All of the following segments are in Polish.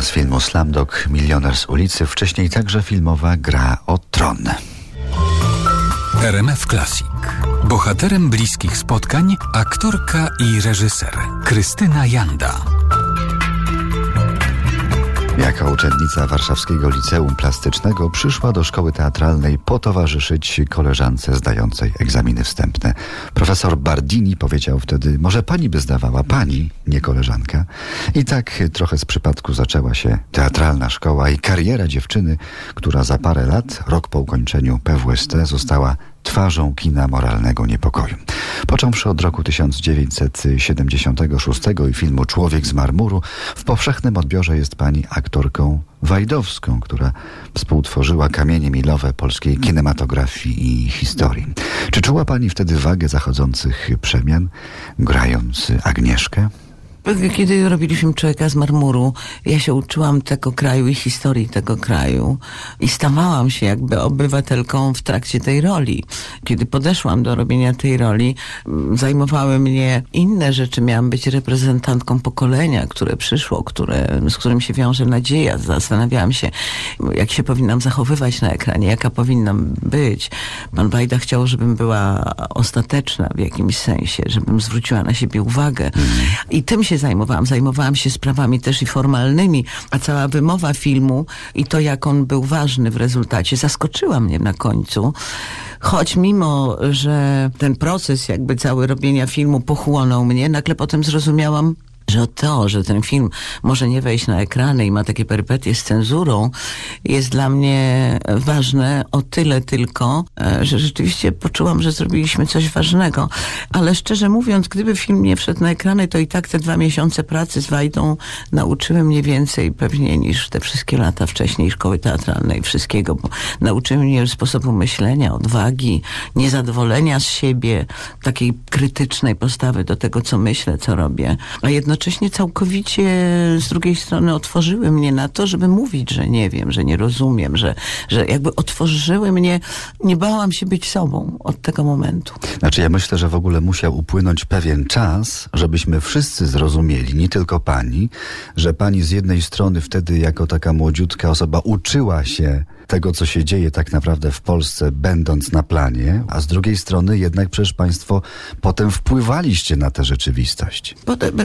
z filmu Slamdog Milioner z ulicy, wcześniej także filmowa Gra o Tron. RMF Classic. Bohaterem bliskich spotkań aktorka i reżyser Krystyna Janda. Jako uczennica Warszawskiego Liceum Plastycznego przyszła do szkoły teatralnej potowarzyszyć koleżance zdającej egzaminy wstępne. Profesor Bardini powiedział wtedy, może pani by zdawała, pani, nie koleżanka. I tak trochę z przypadku zaczęła się teatralna szkoła i kariera dziewczyny, która za parę lat, rok po ukończeniu PWST, została twarzą kina moralnego niepokoju. Począwszy od roku 1976 i filmu Człowiek z marmuru, w powszechnym odbiorze jest pani aktorką Wajdowską, która współtworzyła kamienie milowe polskiej kinematografii i historii. Czy czuła pani wtedy wagę zachodzących przemian, grając Agnieszkę? Kiedy robiliśmy Człowieka z marmuru, ja się uczyłam tego kraju i historii tego kraju i stawałam się jakby obywatelką w trakcie tej roli. Kiedy podeszłam do robienia tej roli, zajmowały mnie inne rzeczy. Miałam być reprezentantką pokolenia, które przyszło, które, z którym się wiąże nadzieja. Zastanawiałam się, jak się powinnam zachowywać na ekranie, jaka powinnam być. Pan Wajda chciał, żebym była ostateczna w jakimś sensie, żebym zwróciła na siebie uwagę. I tym się zajmowałam. Zajmowałam się sprawami też i formalnymi, a cała wymowa filmu i to, jak on był ważny w rezultacie, zaskoczyła mnie na końcu. Choć mimo, że ten proces jakby cały robienia filmu pochłonął mnie, nagle potem zrozumiałam, że to, że ten film może nie wejść na ekrany i ma takie perypetie z cenzurą, jest dla mnie ważne o tyle tylko, e, że rzeczywiście poczułam, że zrobiliśmy coś ważnego. Ale szczerze mówiąc, gdyby film nie wszedł na ekrany, to i tak te dwa miesiące pracy z Wajdą nauczyły mnie więcej pewnie niż te wszystkie lata wcześniej szkoły teatralnej, wszystkiego, bo nauczyły mnie sposobu myślenia, odwagi, niezadowolenia z siebie, takiej krytycznej postawy do tego, co myślę, co robię. A jednocześnie jednocześnie całkowicie z drugiej strony otworzyły mnie na to, żeby mówić, że nie wiem, że nie rozumiem, że, że jakby otworzyły mnie, nie bałam się być sobą od tego momentu. Znaczy ja myślę, że w ogóle musiał upłynąć pewien czas, żebyśmy wszyscy zrozumieli, nie tylko pani, że pani z jednej strony wtedy jako taka młodziutka osoba uczyła się tego, co się dzieje tak naprawdę w Polsce, będąc na planie, a z drugiej strony jednak przecież państwo potem wpływaliście na tę rzeczywistość. Potem,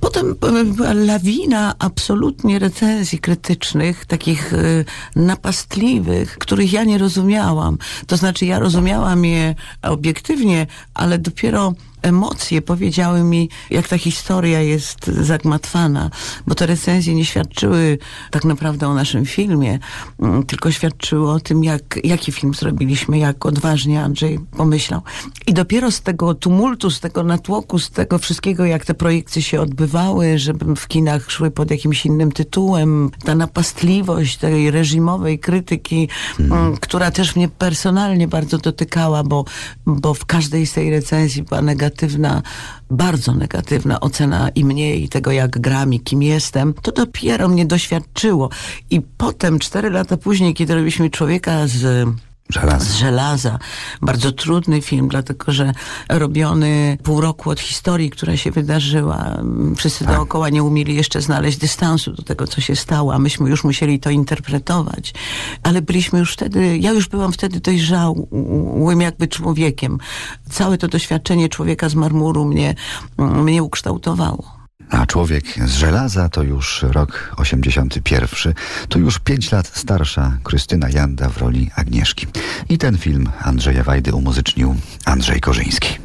potem była lawina absolutnie recenzji krytycznych, takich y, napastliwych, których ja nie rozumiałam. To znaczy ja rozumiałam je obiektywnie, ale dopiero emocje powiedziały mi, jak ta historia jest zagmatwana, bo te recenzje nie świadczyły tak naprawdę o naszym filmie, mm, tylko świadczyły o tym, jak, jaki film zrobiliśmy, jak odważnie Andrzej pomyślał. I dopiero z tego tumultu, z tego natłoku, z tego wszystkiego, jak te projekcje się odbywały, żeby w kinach szły pod jakimś innym tytułem, ta napastliwość tej reżimowej krytyki, hmm. która też mnie personalnie bardzo dotykała, bo, bo w każdej z tej recenzji była negatywna negatywna, bardzo negatywna ocena i mnie, i tego, jak gram, i kim jestem, to dopiero mnie doświadczyło. I potem, cztery lata później, kiedy robiliśmy człowieka z Żelaza. Z żelaza. Bardzo trudny film, dlatego że robiony pół roku od historii, która się wydarzyła. Wszyscy tak. dookoła nie umieli jeszcze znaleźć dystansu do tego, co się stało, a myśmy już musieli to interpretować. Ale byliśmy już wtedy, ja już byłam wtedy dojrzałym jakby człowiekiem. Całe to doświadczenie człowieka z marmuru mnie, mnie ukształtowało. A człowiek z żelaza to już rok 81. To już pięć lat starsza Krystyna Janda w roli Agnieszki. I ten film Andrzeja Wajdy umuzycznił Andrzej Korzyński.